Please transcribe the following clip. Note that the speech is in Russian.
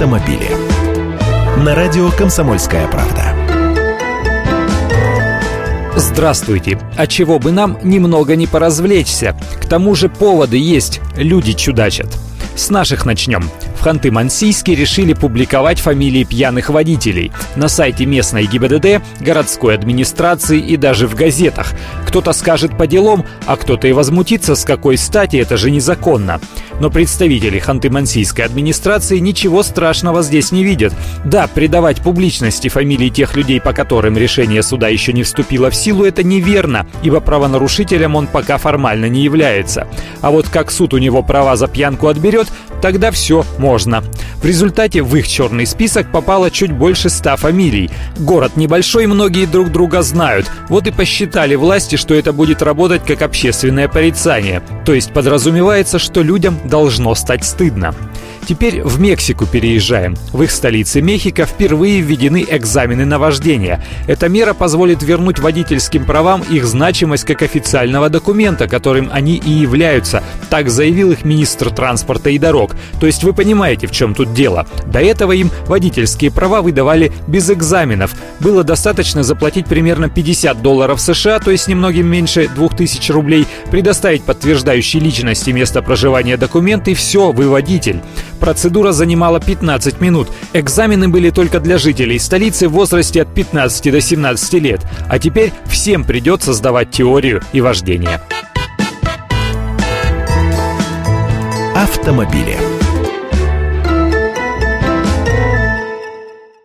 автомобили. На радио «Комсомольская правда». Здравствуйте! А чего бы нам немного не поразвлечься? К тому же поводы есть, люди чудачат. С наших начнем. В Ханты-Мансийске решили публиковать фамилии пьяных водителей на сайте местной ГИБДД, городской администрации и даже в газетах. Кто-то скажет по делам, а кто-то и возмутится, с какой стати это же незаконно. Но представители Ханты-Мансийской администрации ничего страшного здесь не видят. Да, придавать публичности фамилии тех людей, по которым решение суда еще не вступило в силу, это неверно, ибо правонарушителем он пока формально не является. А вот как суд у него права за пьянку отберет, тогда все можно. В результате в их черный список попало чуть больше ста фамилий. Город небольшой, многие друг друга знают. Вот и посчитали власти, что это будет работать как общественное порицание. То есть подразумевается, что людям должно стать стыдно. Теперь в Мексику переезжаем. В их столице Мехико впервые введены экзамены на вождение. Эта мера позволит вернуть водительским правам их значимость как официального документа, которым они и являются. Так заявил их министр транспорта и дорог. То есть вы понимаете, в чем тут дело. До этого им водительские права выдавали без экзаменов. Было достаточно заплатить примерно 50 долларов США, то есть немногим меньше 2000 рублей, предоставить подтверждающие личности место проживания документы и все, вы водитель. Процедура занимала 15 минут. Экзамены были только для жителей столицы в возрасте от 15 до 17 лет. А теперь всем придется сдавать теорию и вождение. Автомобили.